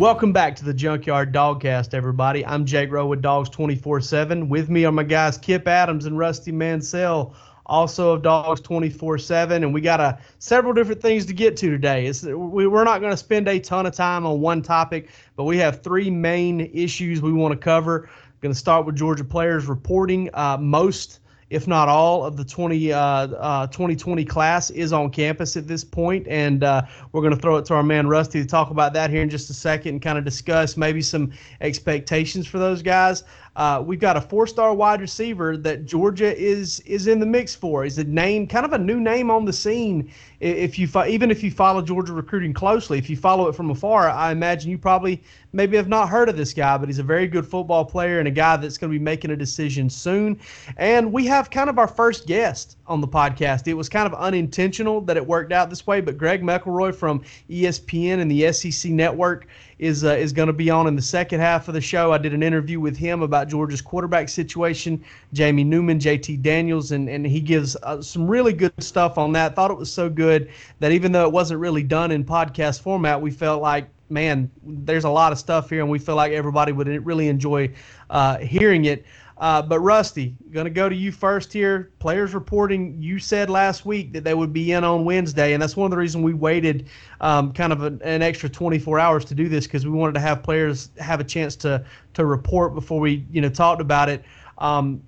Welcome back to the Junkyard Dogcast, everybody. I'm Jake Rowe with Dawgs 24 7. With me are my guys Kip Adams and Rusty Mansell, also of Dawgs 24 7. And we got a, several different things to get to today. It's, we, we're not going to spend a ton of time on one topic, but we have three main issues we want to cover. Going to start with Georgia players reporting. Uh, most if not all, of the 20, uh, uh, 2020 class is on campus at this point, and uh, we're going to throw it to our man Rusty to talk about that here in just a second and kind of discuss maybe some expectations for those guys. Uh, we've got a four-star wide receiver that Georgia is is in the mix for. He's a name, kind of a new name on the scene. If you even if you follow Georgia recruiting closely, if you follow it from afar, I imagine you probably maybe have not heard of this guy, but he's a very good football player and a guy that's going to be making a decision soon. And we have kind of our first guest on the podcast. It was kind of unintentional that it worked out this way, but Greg McElroy from ESPN and the SEC Network is uh, is going to be on in the second half of the show. I did an interview with him about Georgia's quarterback situation, Jamie Newman, JT Daniels, and and he gives uh, some really good stuff on that. Thought it was so good that even though it wasn't really done in podcast format, we felt like man, there's a lot of stuff here, and we feel like everybody would really enjoy uh, hearing it. Uh, but Rusty, going to go to you first here. Players reporting. You said last week that they would be in on Wednesday, and that's one of the reasons we waited um, kind of an, an, extra 24 hours to do this because we wanted to have players have a chance to to report before we you know talked about it. Um,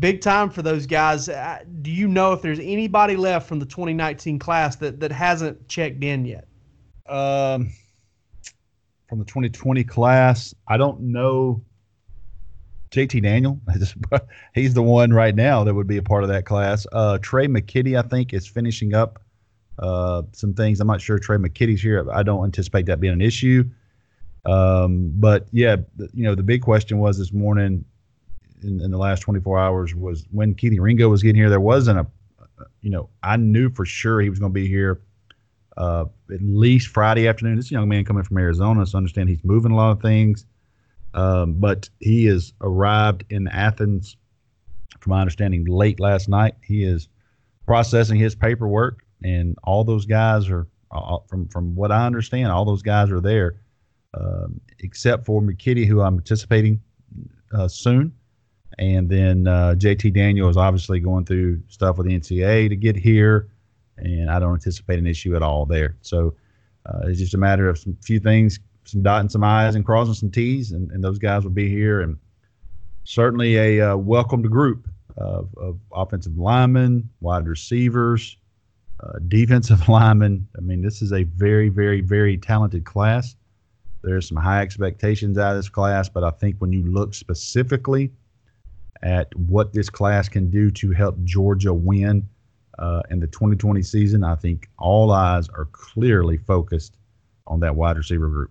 big time for those guys. Uh, do you know if there's anybody left from the 2019 class that that hasn't checked in yet? Um, from the 2020 class, I don't know JT Daniel, he's the one right now that would be a part of that class. Uh, Tre' McKitty, I think, is finishing up uh, some things. I'm not sure Tre' McKitty's here. I don't anticipate that being an issue. Um, but yeah, you know, the big question was this morning in, in the last 24 hours was when Kelee Ringo was getting here. There wasn't a, you know, I knew for sure he was going to be here uh, at least Friday afternoon. This young man coming from Arizona, so I understand he's moving a lot of things. Um, but he has arrived in Athens, from my understanding, late last night. He is processing his paperwork, and all those guys are, uh, from from what I understand, all those guys are there, um, except for McKitty, who I'm anticipating uh, soon. And then uh, JT Daniel is obviously going through stuff with the NCAA to get here, and I don't anticipate an issue at all there. So uh, it's just a matter of some few things some dotting some I's and crossing some T's, and, and those guys will be here. And certainly a uh, welcomed group of, of, offensive linemen, wide receivers, uh, defensive linemen. I mean, this is a very, very, very talented class. There's some high expectations out of this class, but I think when you look specifically at what this class can do to help Georgia win uh, in the 2020 season, I think all eyes are clearly focused on that wide receiver group.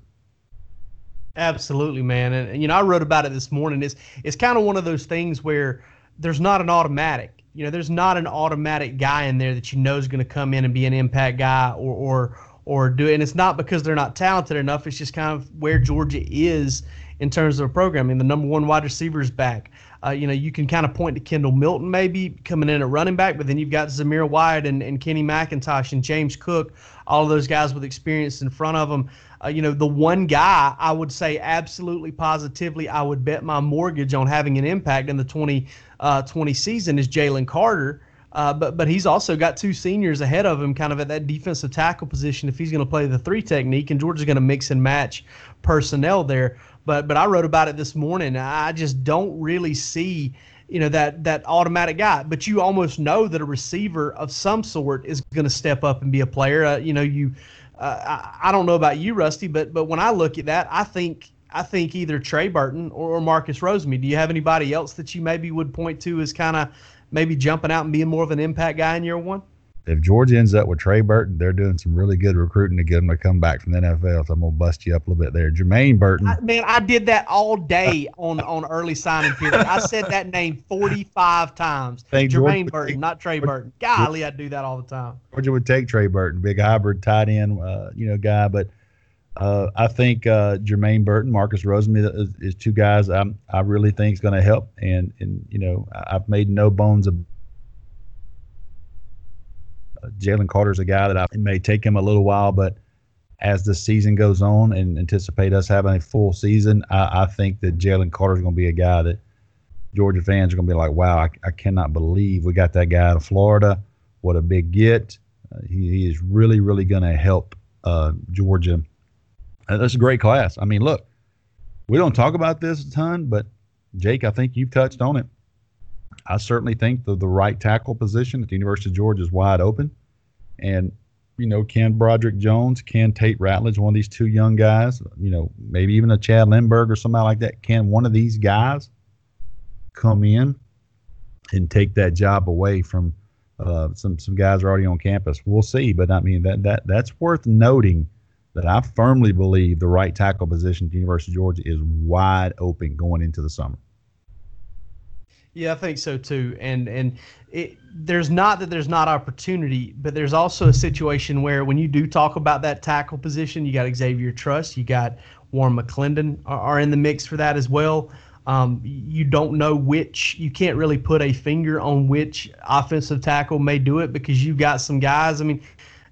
Absolutely, man. And, you know, I wrote about it this morning. It's it's kind of one of those things where there's not an automatic. You know, there's not an automatic guy in there that you know is going to come in and be an impact guy or or or do it. And it's not because they're not talented enough. It's just kind of where Georgia is in terms of programming. The number one wide receiver is back. Uh, you know, you can kind of point to Kendall Milton maybe coming in at running back, but then you've got Zamir White and, and Kenny McIntosh and James Cook, all of those guys with experience in front of them. Uh, you know, the one guy I would say absolutely positively I would bet my mortgage on having an impact in the 2020 uh, season is Jalen Carter. Uh, but but he's also got two seniors ahead of him, kind of at that defensive tackle position. If he's going to play the three technique, and Georgia's going to mix and match personnel there. But but I wrote about it this morning. I just don't really see you know that that automatic guy. But you almost know that a receiver of some sort is going to step up and be a player. Uh, you know you Uh, I, I, don't know about you, Rusty, but but when I look at that, I think I think either Trey Burton or, or Marcus Rosemy. Do you have anybody else that you maybe would point to as kind of maybe jumping out and being more of an impact guy in year one? If Georgia ends up with Trey Burton, they're doing some really good recruiting to get him to come back from the NFL. So I'm gonna bust you up a little bit there. Jermaine Burton. I, man, I did that all day on on early signing period. I said that name 45 times. Thank Jermaine Burton, not Trey Burton. Golly, I do that all the time. Georgia would take Trey Burton, big hybrid tight end, uh, you know, guy. But uh, I think uh, Jermaine Burton, Marcus Rosemy is, is two guys I'm, I really think is going to help. And and you know, I've made no bones of Jalen Carter's a guy that I, may take him a little while, but as the season goes on and anticipate us having a full season, I, I think that Jalen Carter is going to be a guy that Georgia fans are going to be like, wow, I, I, cannot believe we got that guy out of Florida. What a big get. Uh, he, he, is really, really going to help uh, Georgia. Uh, that's a great class. I mean, look, we don't talk about this a ton, but Jake, I think you've touched on it. I certainly think the, the right tackle position at the University of Georgia is wide open. And, you know, can Broderick Jones, can Tate Ratledge, one of these two young guys, you know, maybe even a Chad Lindberg or somebody like that, can one of these guys come in and take that job away from uh, some some guys are already on campus? We'll see. But I mean that that that's worth noting that I firmly believe the right tackle position at the University of Georgia is wide open going into the summer. Yeah, I think so too. And and it, there's not that there's not opportunity, but there's also a situation where when you do talk about that tackle position, you got Xavier Truss, you got Warren McClendon are, are in the mix for that as well. Um, you don't know which you can't really put a finger on which offensive tackle may do it because you've got some guys. I mean,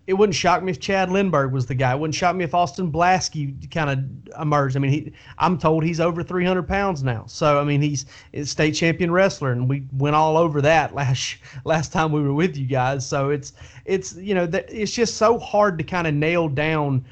it wouldn't shock me if Chad Lindberg was the guy. It wouldn't shock me if Austin Blaske kind of emerged. I mean, he, I'm told he's over 300 pounds now. So I mean, he's a state champion wrestler, and we went all over that last last time we were with you guys. So it's it's you know it's just so hard to kind of nail down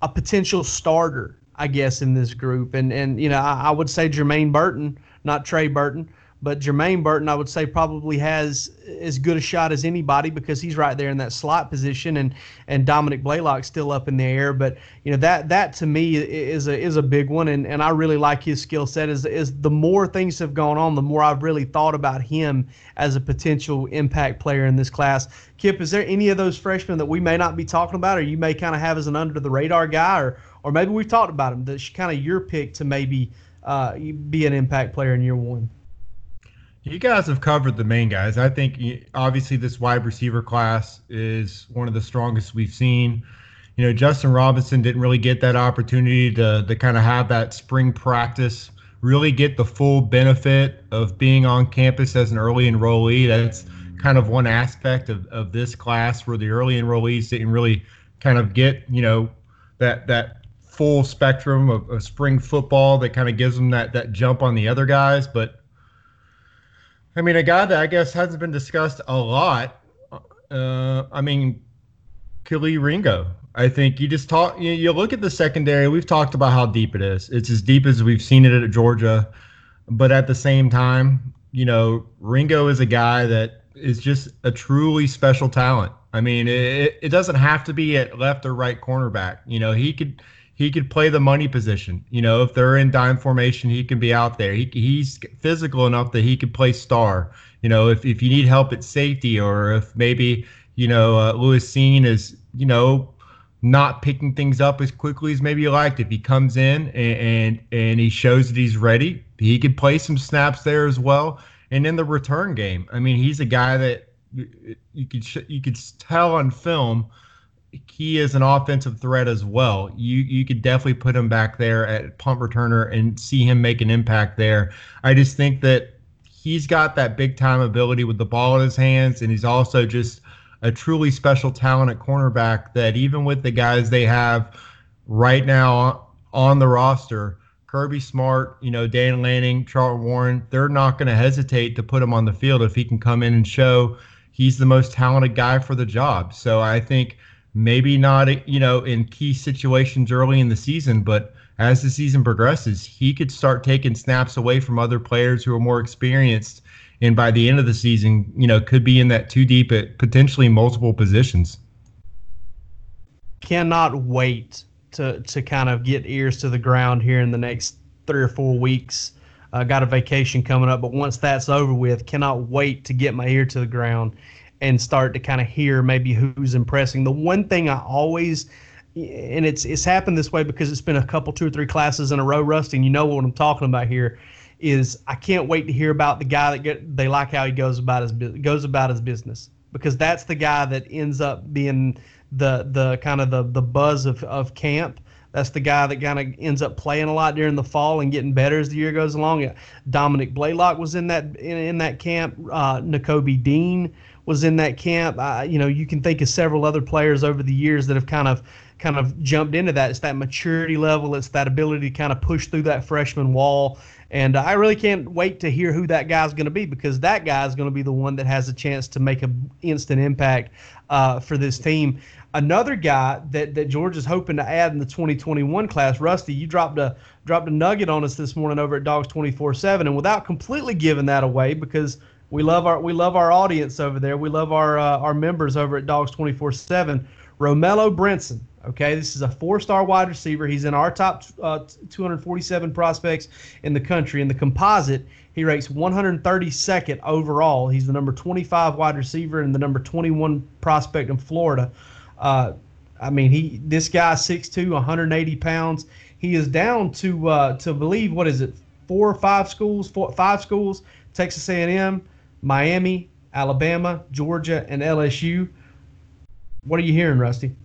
a potential starter, I guess, in this group. And and you know, I, I would say Jermaine Burton, not Trey Burton. But Jermaine Burton, I would say, probably has as good a shot as anybody because he's right there in that slot position, and and Dominick Blaylock's still up in the air. But you know that that to me is a is a big one, and, and I really like his skill set. Is is the more things have gone on, the more I've really thought about him as a potential impact player in this class. Kip, is there any of those freshmen that we may not be talking about, or you may kind of have as an under the radar guy, or or maybe we've talked about him that's kind of your pick to maybe uh, be an impact player in year one? You guys have covered the main guys. I think obviously this wide receiver class is one of the strongest we've seen. You know, Justin Robinson didn't really get that opportunity to to kind of have that spring practice, really get the full benefit of being on campus as an early enrollee. That's kind of one aspect of, of this class where the early enrollees didn't really kind of get, you know, that that full spectrum of, of spring football that kind of gives them that that jump on the other guys. But I mean, a guy that I guess hasn't been discussed a lot. Uh, I mean, Kelee Ringo. I think you just talk. You, you look at the secondary. We've talked about how deep it is. It's as deep as we've seen it at Georgia, but at the same time, you know, Ringo is a guy that is just a truly special talent. I mean, it, it doesn't have to be at left or right cornerback. You know, he could he could play the money position. You know, if they're in dime formation, he can be out there. He, he's physical enough that he could play star. You know, if, if you need help at safety or if maybe, you know, uh, Lewis Cine is, you know, not picking things up as quickly as maybe you liked. If he comes in and, and, and he shows that he's ready, he could play some snaps there as well. And in the return game, I mean, he's a guy that you could you could tell on film – he is an offensive threat as well. You you could definitely put him back there at punt returner and see him make an impact there. I just think that he's got that big time ability with the ball in his hands, and he's also just a truly special talent at cornerback. That even with the guys they have right now on the roster, Kirby Smart, you know, Dan Lanning, Charlton Warren, they're not going to hesitate to put him on the field if he can come in and show he's the most talented guy for the job. So I think maybe not you know in key situations early in the season but as the season progresses he could start taking snaps away from other players who are more experienced and by the end of the season you know could be in that too deep at potentially multiple positions cannot wait to to kind of get ears to the ground here in the next three or four weeks. Uh, got a vacation coming up, but once that's over with, cannot wait to get my ear to the ground and start to kind of hear maybe who's impressing. The one thing I always and it's it's happened this way because it's been a couple two or three classes in a row rusty and you know what i'm talking about here is i can't wait to hear about the guy that get they like how he goes about his goes about his business because that's the guy that ends up being the the kind of the the buzz of of camp that's the guy that kind of ends up playing a lot during the fall and getting better as the year goes along. Dominick Blaylock was in that in, in that camp. Uh, Nakobe Dean was in that camp. Uh, you know, you can think of several other players over the years that have kind of kind of jumped into that. It's that maturity level. It's that ability to kind of push through that freshman wall. And uh, I really can't wait to hear who that guy's going to be because that guy is going to be the one that has a chance to make an instant impact uh, for this team. Another guy that, that George is hoping to add in the 2021 class, Rusty, you dropped a dropped a nugget on us this morning over at Dawgs 24/7, and without completely giving that away because we love our we love our audience over there, we love our uh, our members over at Dawgs 24/7. Romello Brinson, Okay, this is a four-star wide receiver. He's in our top uh, 247 prospects in the country. In the composite, he ranks 132nd overall. He's the number 25 wide receiver and the number 21 prospect in Florida. Uh, I mean, he this guy 6'2", 180 pounds. He is down to uh, to believe what is it, four or five schools, four, five schools: Texas A&M, Miami, Alabama, Georgia, and LSU. What are you hearing, Rusty?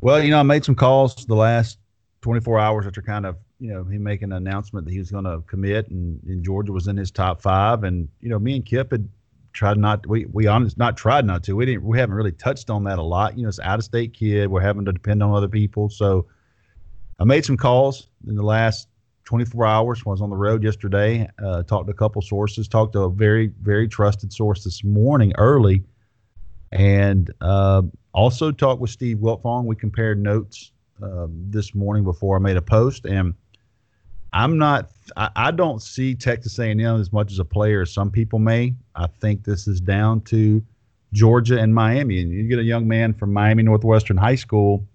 Well, you know, I made some calls the last 24 hours after kind of, you know, him making an announcement that he was going to commit, and, and Georgia was in his top five. And you know, me and Kip had tried not we we honest not tried not to. We didn't we haven't really touched on that a lot. You know, it's out of state kid. We're having to depend on other people. So I made some calls in the last 24 hours. I was on the road yesterday. Uh, talked to a couple sources. Talked to a very very trusted source this morning early, and uh, also talked with Steve Wiltfong. We compared notes uh, this morning before I made a post, and I'm not. I, I, don't see Texas A&M as much as a player as some people may. I think this is down to Georgia and Miami, and you get a young man from Miami Northwestern High School.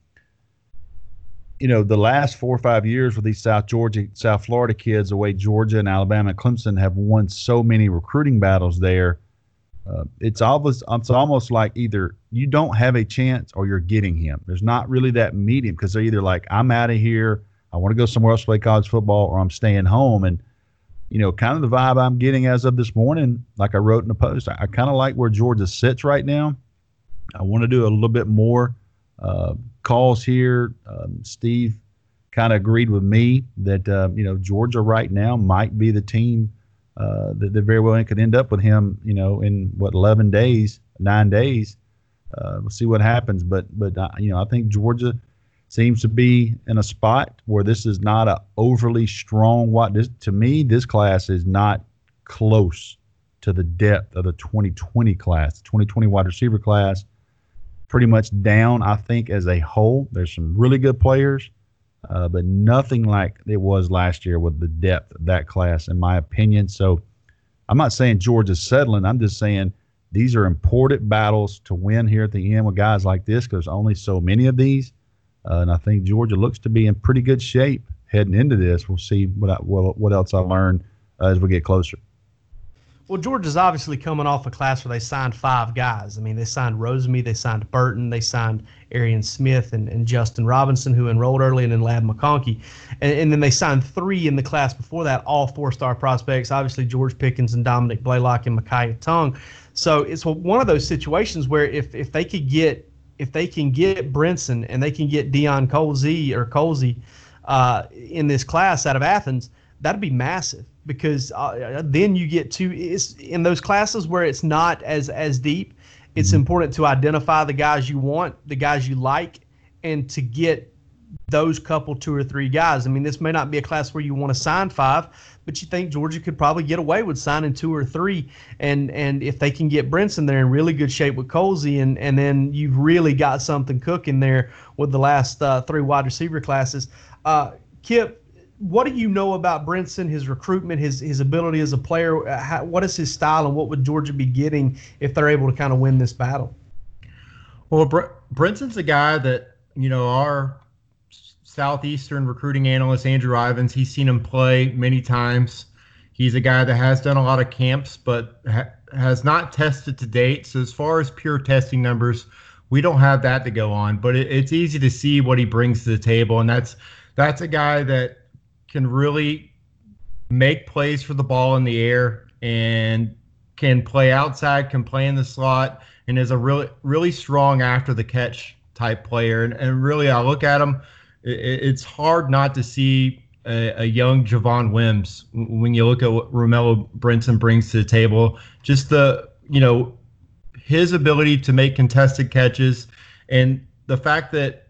You know, the last four or five years with these South Georgia, South Florida kids, the way Georgia and Alabama and Clemson have won so many recruiting battles there uh, it's almost it's almost like either you don't have a chance or you're getting him. There's not really that medium because they're either like I'm out of here, I want to go somewhere else play college football, or I'm staying home. And you know, kind of the vibe I'm getting as of this morning, like I wrote in the post, I, I kind of like where Georgia sits right now. I want to do a little bit more uh, calls here. Um, Steve kind of agreed with me that uh, you know Georgia right now might be the team uh, that, very well could end up with him, you know, in what 11 days, nine days. Uh, we'll see what happens, but but uh, you know, I think Georgia seems to be in a spot where this is not a overly strong. What this to me, this class is not close to the depth of the 2020 class, 2020 wide receiver class. Pretty much down, I think, as a whole. There's some really good players uh, but nothing like it was last year with the depth of that class, in my opinion. So I'm not saying Georgia's settling. I'm just saying these are important battles to win here at the end with guys like this because there's only so many of these. Uh, and I think Georgia looks to be in pretty good shape heading into this. We'll see what I, what, what else I learn uh, as we get closer. Well, Georgia's obviously coming off a class where they signed five guys. I mean, they signed Rosemy, they signed Burton, they signed Arian Smith and, and Justin Robinson, who enrolled early, and then Ladd McConkey. And, and then they signed three in the class before that, all four star prospects, obviously George Pickens and Dominick Blaylock and Makiya Tongue. So it's one of those situations where if, if they could get if they can get Brinson and they can get Deion Colzie or Colzie uh, in this class out of Athens, that'd be massive because uh, then you get to it's in those classes where it's not as as deep. It's mm-hmm. important to identify the guys you want, the guys you like, and to get those couple two or three guys. I mean, this may not be a class where you want to sign five, but you think Georgia could probably get away with signing two or three. And and if they can get Brinson there in really good shape with Colzie, and and then you've really got something cooking there with the last uh, three wide receiver classes. Uh, Kip, what do you know about Brinson, his recruitment, his his ability as a player? Uh, how, what is his style, and what would Georgia be getting if they're able to kind of win this battle? Well, Br- Brinson's a guy that you know, our southeastern recruiting analyst Andrew Ivins, he's seen him play many times. He's a guy that has done a lot of camps, but ha- has not tested to date. So as far as pure testing numbers, we don't have that to go on. But it, it's easy to see what he brings to the table, and that's that's a guy that can really make plays for the ball in the air and can play outside, can play in the slot, and is a really really strong after the catch type player. And, and really, I look at him it, it's hard not to see a, a, young Javon Wims when you look at what Romello Brinson brings to the table. Just the you know his ability to make contested catches and the fact that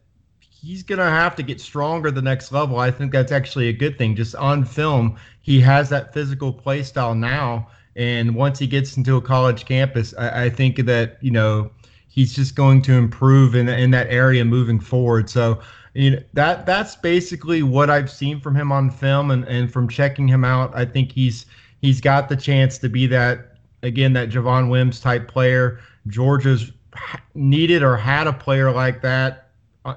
he's going to have to get stronger the next level. I think that's actually a good thing. Just on film, he has that physical play style now. And once he gets into a college campus, I, I think that, you know, he's just going to improve in, in that area moving forward. So you know that that's basically what I've seen from him on film and, and from checking him out. I think he's he's got the chance to be that again that Javon Wims type player. Georgia's needed or had a player like that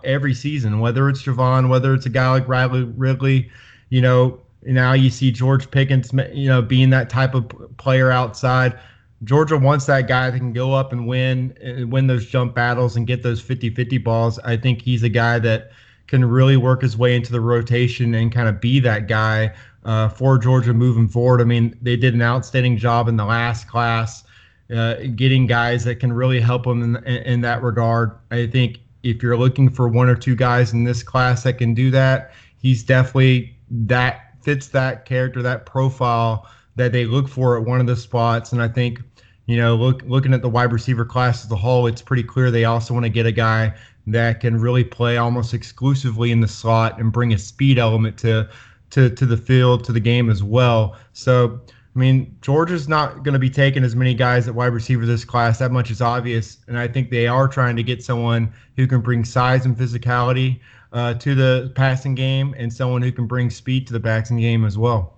every season, whether it's Javon, whether it's a guy like Riley Ridley. You know, now you see George Pickens, you know, being that type of player outside. Georgia wants that guy that can go up and win and win those jump battles and get those 50-50 balls. I think he's a guy that can really work his way into the rotation and kind of be that guy uh, for Georgia moving forward. I mean, they did an outstanding job in the last class, uh, getting guys that can really help them in, in, in that regard. I think if you're looking for one or two guys in this class that can do that, he's definitely that fits that character, that profile that they look for at one of the spots. And I think, you know, look looking at the wide receiver class as a whole, it's pretty clear they also want to get a guy that can really play almost exclusively in the slot and bring a speed element to to to the field to the game as well. So I mean, Georgia's not going to be taking as many guys at wide receiver this class. That much is obvious, and I think they are trying to get someone who can bring size and physicality uh, to the passing game, and someone who can bring speed to the passing game as well.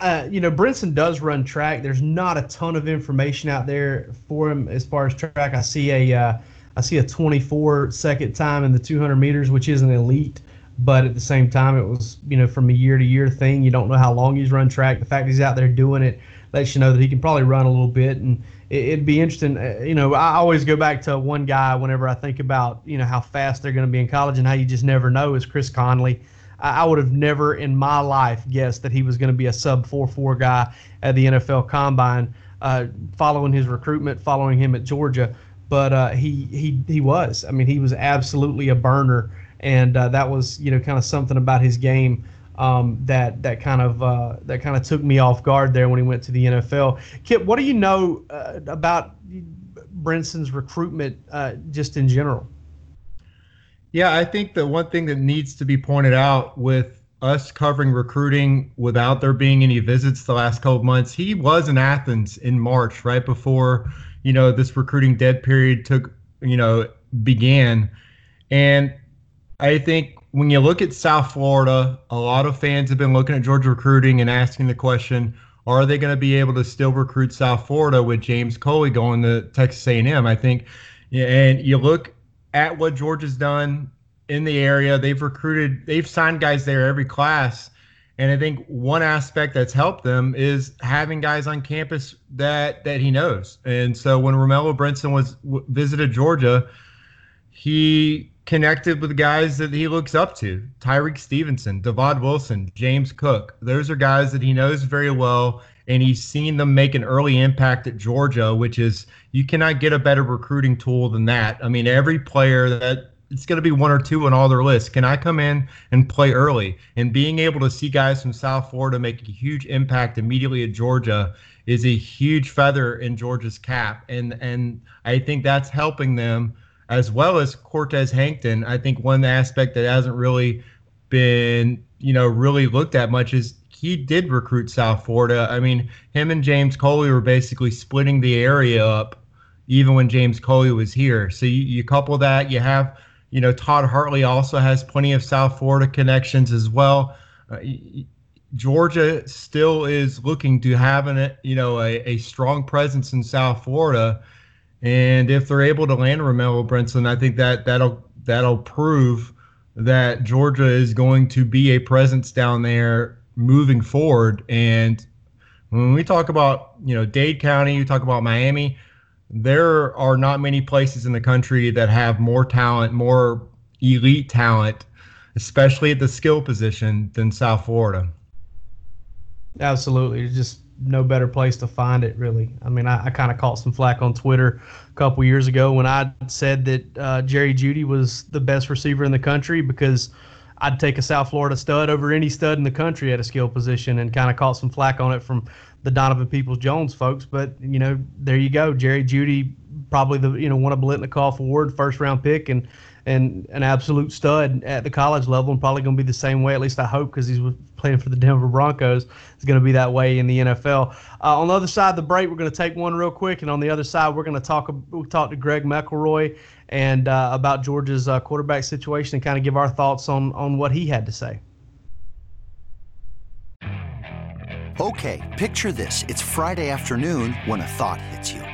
Uh, you know, Brinson does run track. There's not a ton of information out there for him as far as track. I see a uh, I see a 24 second time in the 200 meters, which isn't elite, but at the same time, it was you know from a year to year thing. You don't know how long he's run track. The fact he's out there doing it lets you know that he can probably run a little bit, and it, would be interesting. Uh, you know, I always go back to one guy whenever I think about you know how fast they're going to be in college and how you just never know is Chris Conley. I would have never in my life guessed that he was going to be a sub 4-4 guy at the NFL Combine. Uh, following his recruitment, following him at Georgia, but uh, he he he was. I mean, he was absolutely a burner, and uh, that was you know kind of something about his game um, that that kind of uh, that kind of took me off guard there when he went to the NFL. Kip, what do you know uh, about Brinson's recruitment uh, just in general? Yeah, I think the one thing that needs to be pointed out with us covering recruiting without there being any visits the last couple months, he was in Athens in March, right before you know this recruiting dead period took you know began and i think when you look at south florida a lot of fans have been looking at georgia recruiting and asking the question are they going to be able to still recruit south florida with james coley going to texas a&m i think and you look at what georgia's done in the area they've recruited they've signed guys there every class and I think one aspect that's helped them is having guys on campus that that he knows. And so when Romello Brinson was w- visited Georgia, he connected with guys that he looks up to: Tyrique Stevenson, Divaad Wilson, James Cook. Those are guys that he knows very well, and he's seen them make an early impact at Georgia, which is you cannot get a better recruiting tool than that. I mean, every player that it's going to be one or two on all their lists. Can I come in and play early? And being able to see guys from South Florida make a huge impact immediately at Georgia is a huge feather in Georgia's cap, and and I think that's helping them as well as Cortez Hankton. I think one aspect that hasn't really been you know really looked at much is he did recruit South Florida. I mean, him and James Coley were basically splitting the area up even when James Coley was here. So you, you couple that, you have you know, Todd Hartley also has plenty of South Florida connections as well. Uh, Georgia still is looking to have an, you know, a, a strong presence in South Florida. And if they're able to land Romello Brinson, I think that that'll that'll prove that Georgia is going to be a presence down there moving forward. And when we talk about, you know, Dade County, you talk about Miami, there are not many places in the country that have more talent, more elite talent, especially at the skill position than South Florida. Absolutely. Just no better place to find it, really. I mean, I, I kind of caught some flack on Twitter a couple years ago when I said that uh, Jerry Jeudy was the best receiver in the country because I'd take a South Florida stud over any stud in the country at a skill position and kind of caught some flack on it from the Donovan Peoples Jones folks. But, you know, there you go. Jerry Jeudy, probably the, you know, won a Biletnikoff Award, first round pick, and and an absolute stud at the college level, and probably going to be the same way. At least I hope, because he's playing for the Denver Broncos. It's going to be that way in the NFL. Uh, on the other side of the break, we're going to take one real quick, and on the other side, we're going to talk. We'll talk to Greg McElroy and uh, about Georgia's uh, quarterback situation, and kind of give our thoughts on on what he had to say. Okay, picture this: it's Friday afternoon when a thought hits you.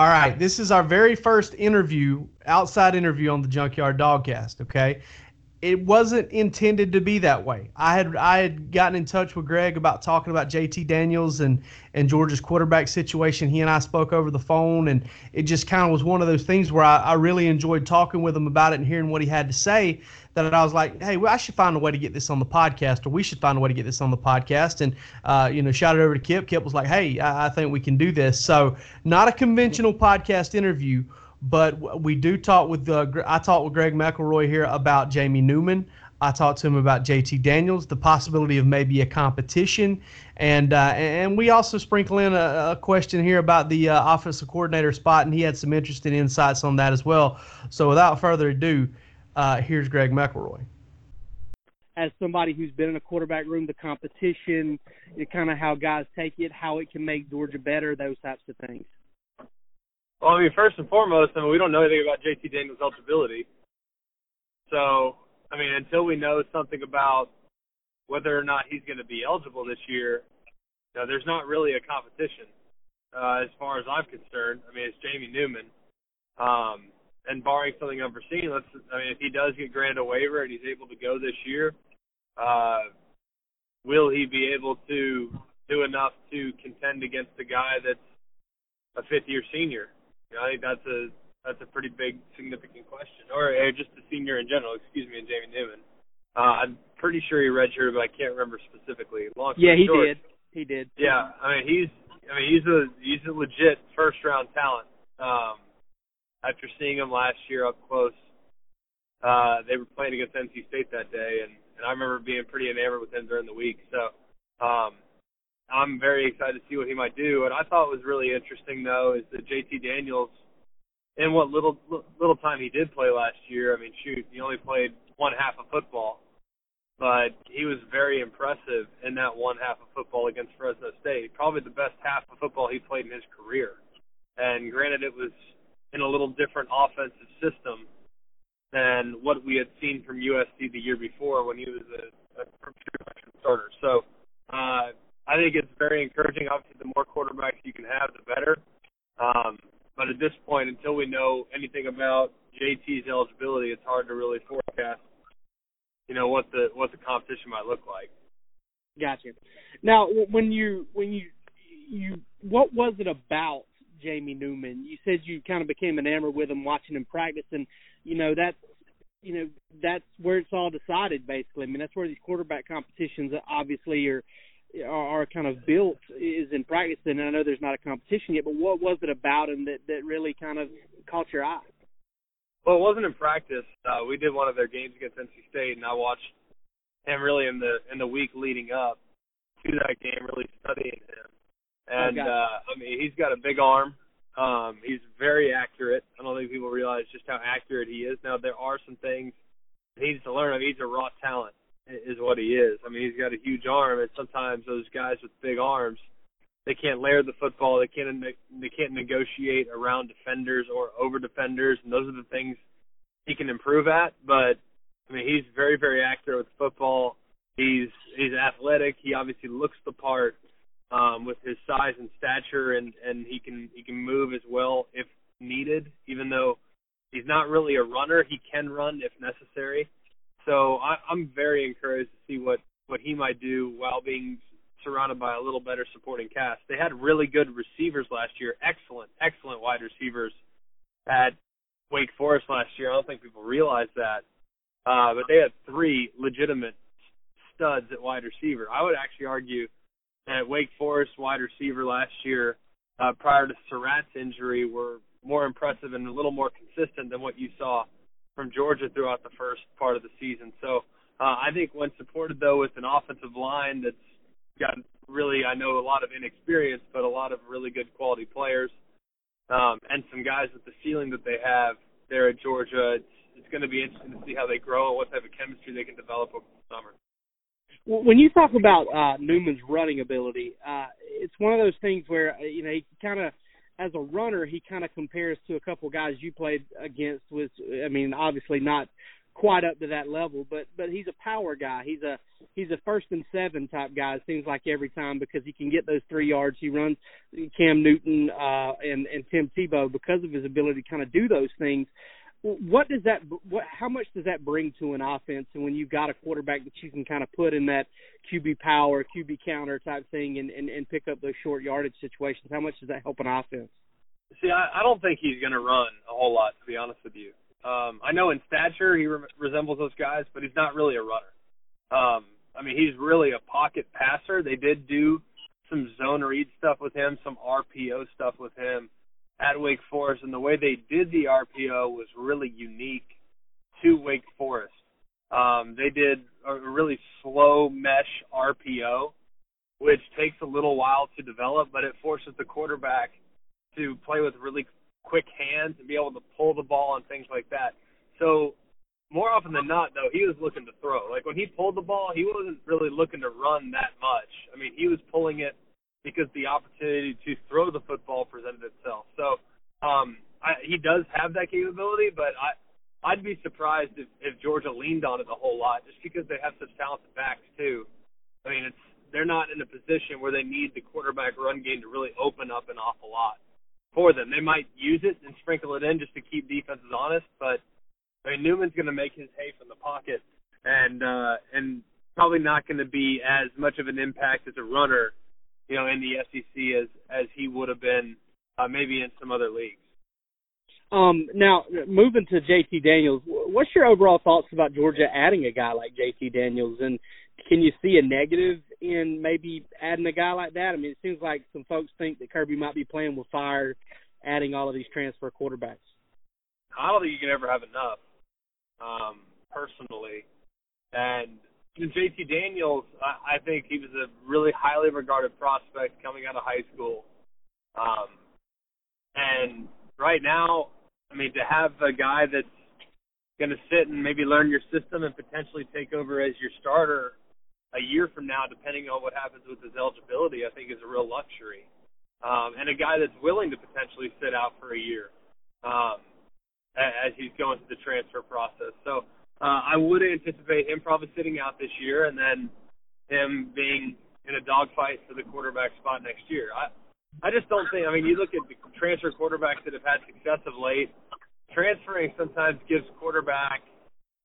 All right, this is our very first interview, outside interview on the Junkyard Dogcast. Okay, it wasn't intended to be that way. I had I had gotten in touch with Greg about talking about JT Daniels and and Georgia's quarterback situation. He and I spoke over the phone, and it just kind of was one of those things where I, I really enjoyed talking with him about it and hearing what he had to say that I was like, hey, well, I should find a way to get this on the podcast, or we should find a way to get this on the podcast. And, uh, you know, shout it over to Kip. Kip was like, hey, I, I think we can do this. So, not a conventional podcast interview, but we do talk with, uh, I talked with Greg McElroy here about Jamie Newman. I talked to him about JT Daniels, the possibility of maybe a competition, and uh, and we also sprinkle in a, a question here about the uh, offensive coordinator spot, and he had some interesting insights on that as well. So without further ado, uh, here's Greg McElroy. As somebody who's been in a quarterback room, the competition, kind of how guys take it, how it can make Georgia better, those types of things. Well, I mean, first and foremost, I mean, we don't know anything about JT Daniels' eligibility. So, I mean, until we know something about whether or not he's going to be eligible this year, you know, there's not really a competition uh, as far as I'm concerned. I mean, it's Jamie Newman. Um, and barring something unforeseen, let's I mean if he does get granted a waiver and he's able to go this year, uh, will he be able to do enough to contend against the guy that's a fifth year senior? You know, I think that's a that's a pretty big significant question, or, or just a senior in general. Excuse me, and Jamie Newman. Uh, I'm pretty sure he redshirted, but I can't remember specifically. Long yeah, he short, did. He did. Yeah, I mean he's I mean he's a he's a legit first round talent. Um, after seeing them last year up close. Uh, they were playing against NC State that day, and, and I remember being pretty enamored with him during the week. So um, I'm very excited to see what he might do. And I thought was really interesting though is that JT Daniels, in what little little time he did play last year. I mean, shoot, he only played one half of football, but he was very impressive in that one half of football against Fresno State. Probably the best half of football he played in his career. And granted, it was in a little different offensive system than what we had seen from USC the year before when he was a, a starter. So uh, I think it's very encouraging. Obviously, the more quarterbacks you can have, the better. Um, but at this point, until we know anything about JT's eligibility, it's hard to really forecast, you know, what the what the competition might look like. Gotcha. Now, when you when you you what was it about Jamie Newman. You said you kind of became enamored with him watching him practice, and you know that's you know that's where it's all decided basically. I mean that's where these quarterback competitions obviously are are, are kind of built is in practice. And I know there's not a competition yet, but what was it about him that that really kind of caught your eye? Well, it wasn't in practice. Uh, we did one of their games against NC State, and I watched him really in the in the week leading up to that game, really studying him and okay. uh, I mean he's got a big arm. Um, he's very accurate. I don't think people realize just how accurate he is. Now there are some things he needs to learn. I mean, he's a raw talent, is what he is. I mean, he's got a huge arm, and sometimes those guys with big arms, they can't layer the football. They can't they can't negotiate around defenders or over defenders, and those are the things he can improve at. But I mean, he's very very accurate with football. He's he's athletic. He obviously looks the part um, with his size and stature, and and he can he can move as well if needed. Even though he's not really a runner, he can run if necessary. So I, I'm very encouraged to see what what he might do while being surrounded by a little better supporting cast. They had really good receivers last year, excellent, excellent wide receivers at Wake Forest last year. I don't think people realize that. Uh, but they had three legitimate studs at wide receiver. I would actually argue that Wake Forest wide receiver last year, uh, prior to Surratt's injury, were more impressive and a little more consistent than what you saw from Georgia throughout the first part of the season. So uh, I think when supported though with an offensive line that's got really I know a lot of inexperience, but a lot of really good quality players, um, and some guys with the ceiling that they have there at Georgia. It's it's going to be interesting to see how they grow and what type of chemistry they can develop over the summer. When you talk about uh, Newman's running ability, uh, it's one of those things where uh, you know he kind of as a runner, he kind of compares to a couple guys you played against. With, I mean, obviously not quite up to that level, but but he's a power guy. He's a he's a first and seven type guy. It seems like every time because he can get those three yards. He runs Cam Newton uh, and and Tim Tebow because of his ability to kind of do those things. What does that? What? How much does that bring to an offense? And when you've got a quarterback that you can kind of put in that QB power, QB counter type thing, and and, and pick up those short yardage situations, how much does that help an offense? See, I, I don't think he's going to run a whole lot, to be honest with you. Um, I know in stature he re- resembles those guys, but he's not really a runner. Um, I mean, he's really a pocket passer. They did do some zone read stuff with him, some RPO stuff with him at Wake Forest, and the way they did the RPO was really unique to Wake Forest. Um, they did a really slow mesh RPO, which takes a little while to develop, but it forces the quarterback to play with really quick hands and be able to pull the ball and things like that. So more often than not, though, he was looking to throw. Like when he pulled the ball, he wasn't really looking to run that much. I mean, he was pulling it because the opportunity to throw the football presented itself. So um, I, he does have that capability, but I I'd be surprised if, if Georgia leaned on it a whole lot, just because they have such talented backs too. I mean, it's they're not in a position where they need the quarterback run game to really open up an awful lot for them. They might use it and sprinkle it in just to keep defenses honest, but I mean Newman's going to make his hay from the pocket, and uh, and probably not going to be as much of an impact as a runner, you know, in the SEC as as he would have been uh, maybe in some other leagues. Um, now moving to JT Daniels, what's your overall thoughts about Georgia adding a guy like JT Daniels, and can you see a negative in maybe adding a guy like that? I mean, it seems like some folks think that Kirby might be playing with fire, adding all of these transfer quarterbacks. I don't think you can ever have enough, um, personally. And JT Daniels, I, I think he was a really highly regarded prospect coming out of high school. Um, and right now, I mean, to have a guy that's going to sit and maybe learn your system and potentially take over as your starter a year from now, depending on what happens with his eligibility, I think is a real luxury. Um, and a guy that's willing to potentially sit out for a year um, as he's going through the transfer process. So uh, I would anticipate him probably sitting out this year, and then him being in a dogfight for the quarterback spot next year. I I just don't think. I mean, you look at the transfer quarterbacks that have had success of late. Transferring sometimes gives quarterback.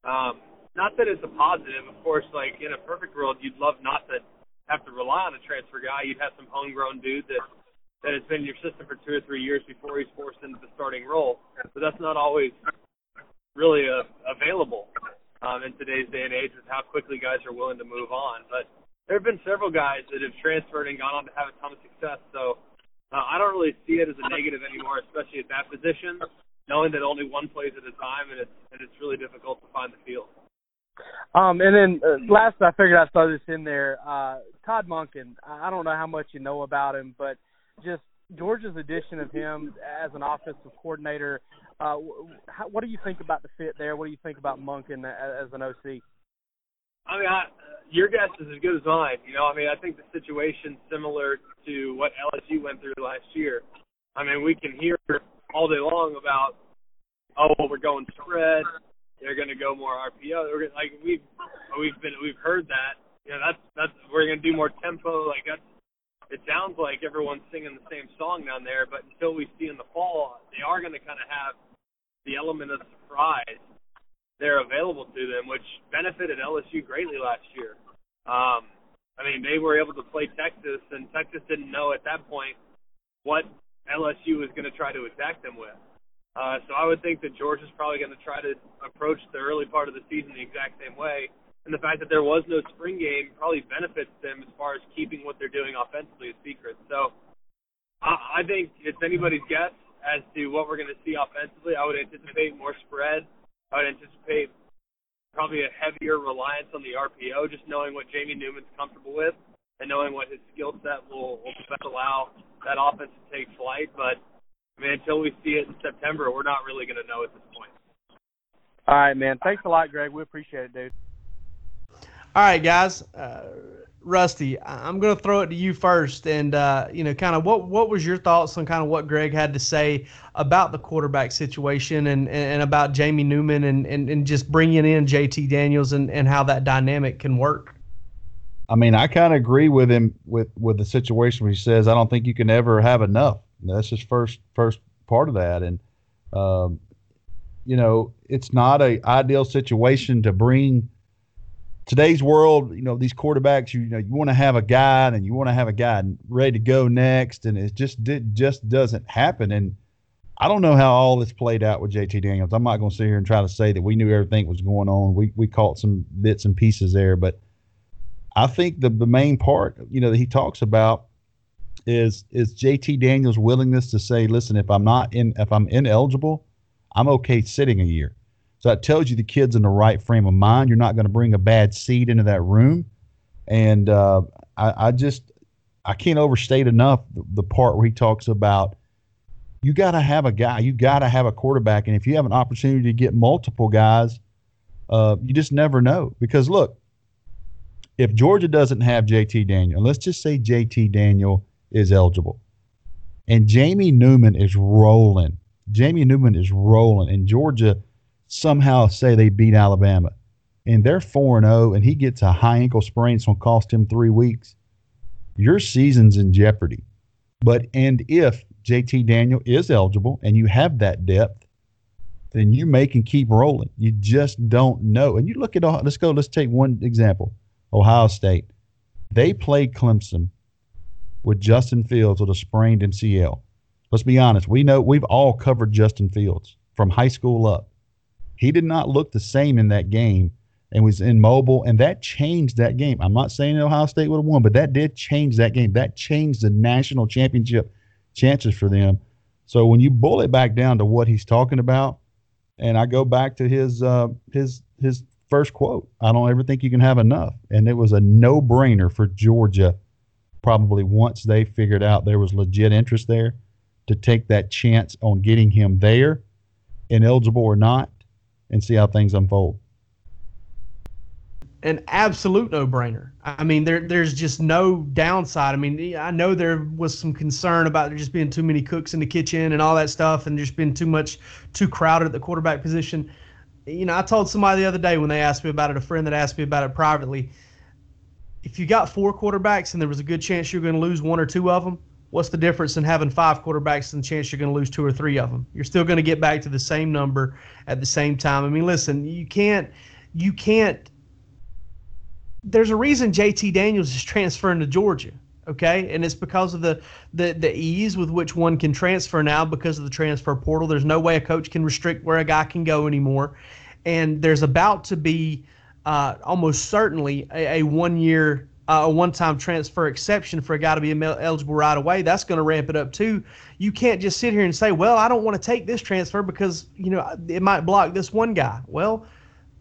Um, not that it's a positive, of course. Like in a perfect world, you'd love not to have to rely on a transfer guy. You'd have some homegrown dude that that has been in your system for two or three years before he's forced into the starting role. But that's not always really uh, available um, in today's day and age with how quickly guys are willing to move on. But there have been several guys that have transferred and gone on to have a ton of success. So uh, I don't really see it as a negative anymore, especially at that position, knowing that only one plays at a time, and it's and it's really difficult to find the field. Um, and then uh, last, I figured I'd throw this in there. Uh, Todd Monken. I don't know how much you know about him, but just Georgia's addition of him as an offensive coordinator. Uh, how, what do you think about the fit there? What do you think about Monken as an OC? I mean, I, your guess is as good as mine. You know, I mean, I think the situation's similar to what LSU went through last year. I mean, we can hear all day long about, oh, we're going spread. They're going to go more RPO. We're gonna, like we've we've been we've heard that. You know, that's that's we're going to do more tempo. Like that's it sounds like everyone's singing the same song down there. But until we see in the fall, they are going to kind of have the element of surprise there available to them, which benefited LSU greatly last year. Um, I mean, they were able to play Texas, and Texas didn't know at that point what LSU was going to try to attack them with. Uh, so I would think that Georgia's probably going to try to approach the early part of the season the exact same way. And the fact that there was no spring game probably benefits them as far as keeping what they're doing offensively a secret. So I, I think it's anybody's guess as to what we're going to see offensively. I would anticipate more spread. I would anticipate probably a heavier reliance on the RPO, just knowing what Jamie Newman's comfortable with and knowing what his skill set will, will best allow that offense to take flight. But I mean, until we see it in September, we're not really going to know at this point. All right, man. Thanks a lot, Greg. We appreciate it, dude. All right, guys. Uh, Rusty, I'm going to throw it to you first, and uh, you know, kind of what what was your thoughts on kind of what Greg had to say about the quarterback situation and and about Jamie Newman and and, and just bringing in JT Daniels and and how that dynamic can work. I mean, I kind of agree with him with with the situation where he says, "I don't think you can ever have enough." That's his first first part of that, and um, you know, it's not a ideal situation to bring today's world, you know, these quarterbacks, you, you know, you want to have a guy and you want to have a guy ready to go next, and it just it just doesn't happen. And I don't know how all this played out with JT Daniels. I'm not going to sit here and try to say that we knew everything was going on. We we caught some bits and pieces there, but I think the the main part, you know, that he talks about is is JT Daniels' willingness to say, listen, if I'm not in if I'm ineligible, I'm okay sitting a year. So that tells you the kid's in the right frame of mind. You're not going to bring a bad seed into that room. And uh, I, I, just I can't overstate enough the, the part where he talks about you got to have a guy, you got to have a quarterback, and if you have an opportunity to get multiple guys, uh, you just never know. Because look, if Georgia doesn't have JT Daniel, let's just say JT Daniel is eligible, and Jamie Newman is rolling. Jamie Newman is rolling, and Georgia somehow say they beat Alabama and they're 4 0 and he gets a high ankle sprain, it's going to cost him three weeks, your season's in jeopardy. But, and if JT Daniel is eligible and you have that depth, then you make and keep rolling. You just don't know. And you look at, uh, let's go, let's take one example Ohio State. They played Clemson with Justin Fields with a sprained MCL. Let's be honest. We know we've all covered Justin Fields from high school up. He did not look the same in that game and was immobile, and that changed that game. I'm not saying Ohio State would have won, but that did change that game. That changed the national championship chances for them. So when you boil it back down to what he's talking about, and I go back to his uh, his his first quote, I don't ever think you can have enough, and it was a no brainer for Georgia. Probably once they figured out there was legit interest there, to take that chance on getting him there, ineligible or not, and see how things unfold. An absolute no-brainer. I mean, there there's just no downside. I mean, I know there was some concern about there just being too many cooks in the kitchen and all that stuff, and just been too much, too crowded at the quarterback position. You know, I told somebody the other day when they asked me about it, a friend that asked me about it privately. If you got four quarterbacks and there was a good chance you're going to lose one or two of them, what's the difference in having five quarterbacks and the chance you're going to lose two or three of them? You're still going to get back to the same number at the same time. I mean, listen, you can't, you can't. There's a reason JT Daniels is transferring to Georgia, okay, and it's because of the the the ease with which one can transfer now because of the transfer portal. There's no way a coach can restrict where a guy can go anymore, and there's about to be uh, almost certainly a, a one year uh, a one-time transfer exception for a guy to be eligible right away, that's going to ramp it up too. You can't just sit here and say, "Well, I don't want to take this transfer because you know it might block this one guy." Well,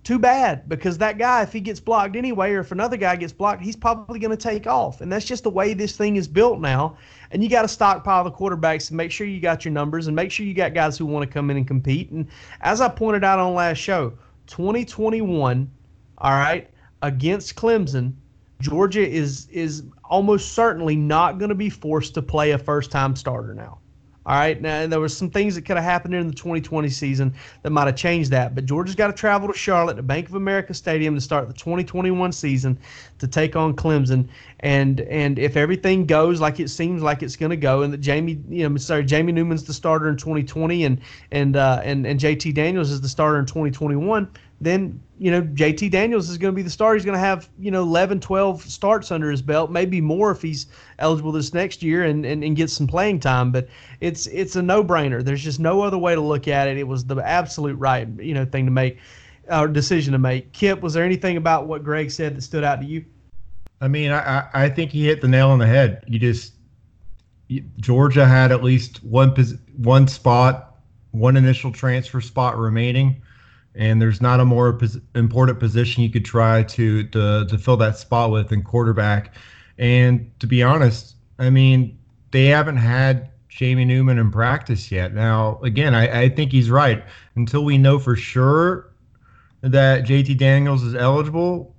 too bad because that guy, if he gets blocked anyway, or if another guy gets blocked, he's probably going to take off, and that's just the way this thing is built now. And you got to stockpile the quarterbacks and make sure you got your numbers and make sure you got guys who want to come in and compete. And as I pointed out on last show, 2021, all right against Clemson, Georgia is is almost certainly not going to be forced to play a first time starter now. All right. Now, there was some things that could have happened in the 2020 season that might have changed that. But Georgia's got to travel to Charlotte, to Bank of America Stadium, to start the 2021 season to take on Clemson. And and if everything goes like it seems like it's going to go, and that Jamie, you know, sorry, Jamie Newman's the starter in 2020, and and uh, and and JT Daniels is the starter in 2021, then you know JT Daniels is going to be the starter. He's going to have you know 11, 12 starts under his belt, maybe more if he's eligible this next year and, and, and get some playing time. But it's it's a no brainer. There's just no other way to look at it. It was the absolute right you know thing to make or decision to make. Kip, was there anything about what Greg said that stood out to you? I mean, I I think he hit the nail on the head. You just Georgia had at least one one spot, one initial transfer spot remaining and there's not a more pos- important position you could try to, to to fill that spot with than quarterback. And to be honest, I mean, they haven't had Jamie Newman in practice yet. Now, again, I, I think he's right. Until we know for sure that JT Daniels is eligible,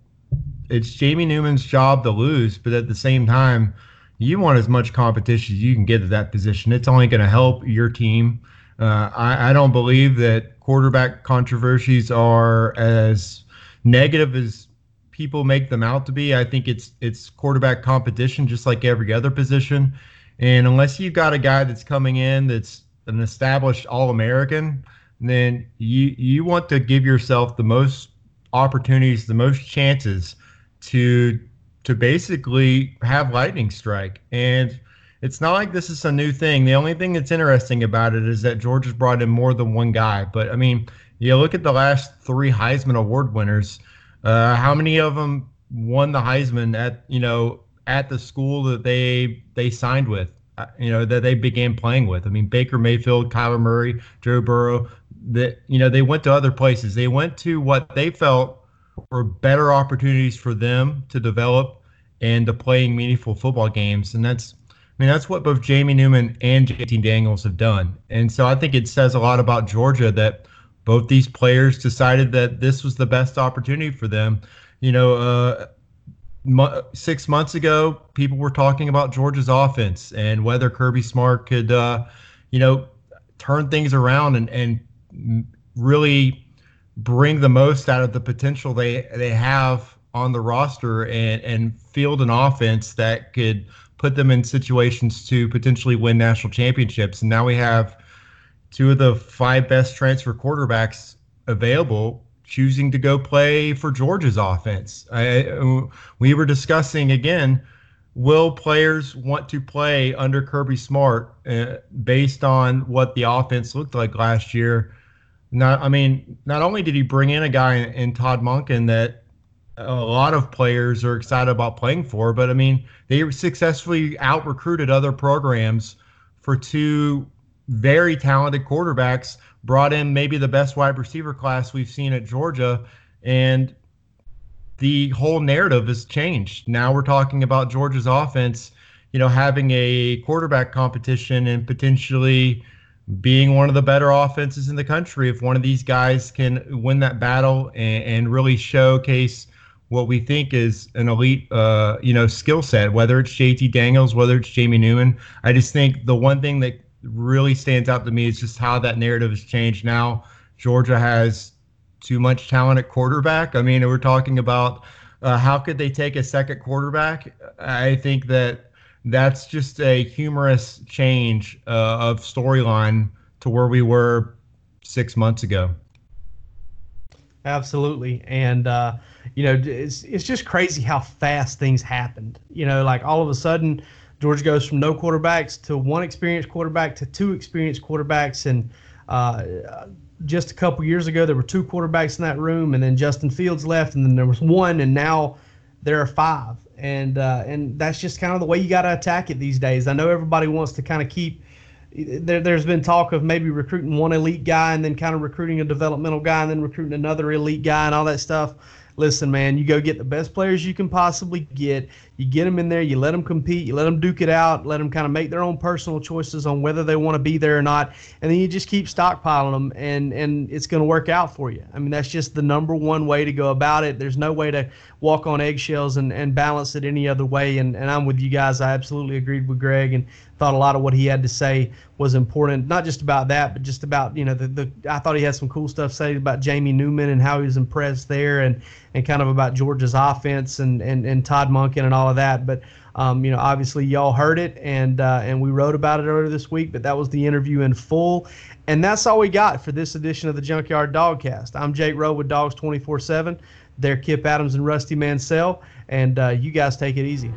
it's Jamie Newman's job to lose. But at the same time, you want as much competition as you can get at that position. It's only going to help your team. Uh, I, I don't believe that quarterback controversies are as negative as people make them out to be. I think it's it's quarterback competition just like every other position. And unless you've got a guy that's coming in that's an established all-American, then you you want to give yourself the most opportunities, the most chances to to basically have lightning strike. And it's not like this is a new thing. The only thing that's interesting about it is that Georgia's brought in more than one guy. But I mean, you look at the last three Heisman Award winners. Uh, how many of them won the Heisman at you know at the school that they they signed with? Uh, you know that they began playing with. I mean, Baker Mayfield, Kyler Murray, Joe Burrow. That you know they went to other places. They went to what they felt were better opportunities for them to develop and to playing meaningful football games, and that's I mean, that's what both Jamie Newman and JT Daniels have done. And so I think it says a lot about Georgia that both these players decided that this was the best opportunity for them. You know, uh, six months ago, people were talking about Georgia's offense and whether Kirby Smart could, uh, you know, turn things around and, and really bring the most out of the potential they they have on the roster and and field an offense that could – put them in situations to potentially win national championships. And now we have two of the five best transfer quarterbacks available choosing to go play for Georgia's offense. I, we were discussing again will players want to play under Kirby Smart uh, based on what the offense looked like last year? Not, I mean, not only did he bring in a guy in, in Todd Monken that a lot of players are excited about playing for. But I mean, they successfully out recruited other programs for two very talented quarterbacks, brought in maybe the best wide receiver class we've seen at Georgia. And the whole narrative has changed. Now we're talking about Georgia's offense, you know, having a quarterback competition and potentially being one of the better offenses in the country if one of these guys can win that battle and, and really showcase what we think is an elite, uh, you know, skill set. Whether it's JT Daniels, whether it's Jamie Newman, I just think the one thing that really stands out to me is just how that narrative has changed. Now Georgia has too much talent at quarterback. I mean, we're talking about uh, how could they take a second quarterback? I think that that's just a humorous change uh, of storyline to where we were six months ago. Absolutely, and uh, you know, it's it's just crazy how fast things happened. You know, like all of a sudden, Georgia goes from no quarterbacks to one experienced quarterback to two experienced quarterbacks, and uh, just a couple years ago there were two quarterbacks in that room, and then Justin Fields left, and then there was one, and now there are five, and uh, and that's just kind of the way you got to attack it these days. I know everybody wants to kind of keep. There, there's been talk of maybe recruiting one elite guy and then kind of recruiting a developmental guy and then recruiting another elite guy and all that stuff listen, man, you go get the best players you can possibly get. You get them in there, you let them compete, you let them duke it out, let them kind of make their own personal choices on whether they want to be there or not, and then you just keep stockpiling them, and and it's going to work out for you. I mean, that's just the number one way to go about it. There's no way to walk on eggshells and, and balance it any other way. And, and I'm with you guys. I absolutely agreed with Greg and thought a lot of what he had to say was important, not just about that, but just about, you know, the, the I thought he had some cool stuff say about Jamie Newman and how he was impressed there and, and kind of about Georgia's offense and, and, and Todd Monken and all of that. But, um, you know, obviously y'all heard it and, uh, and we wrote about it earlier this week, but that was the interview in full. And that's all we got for this edition of the Junkyard Dogcast. I'm Jake Rowe with Dawgs 24 7. They're Kip Adams and Rusty Mansell. And uh, you guys take it easy.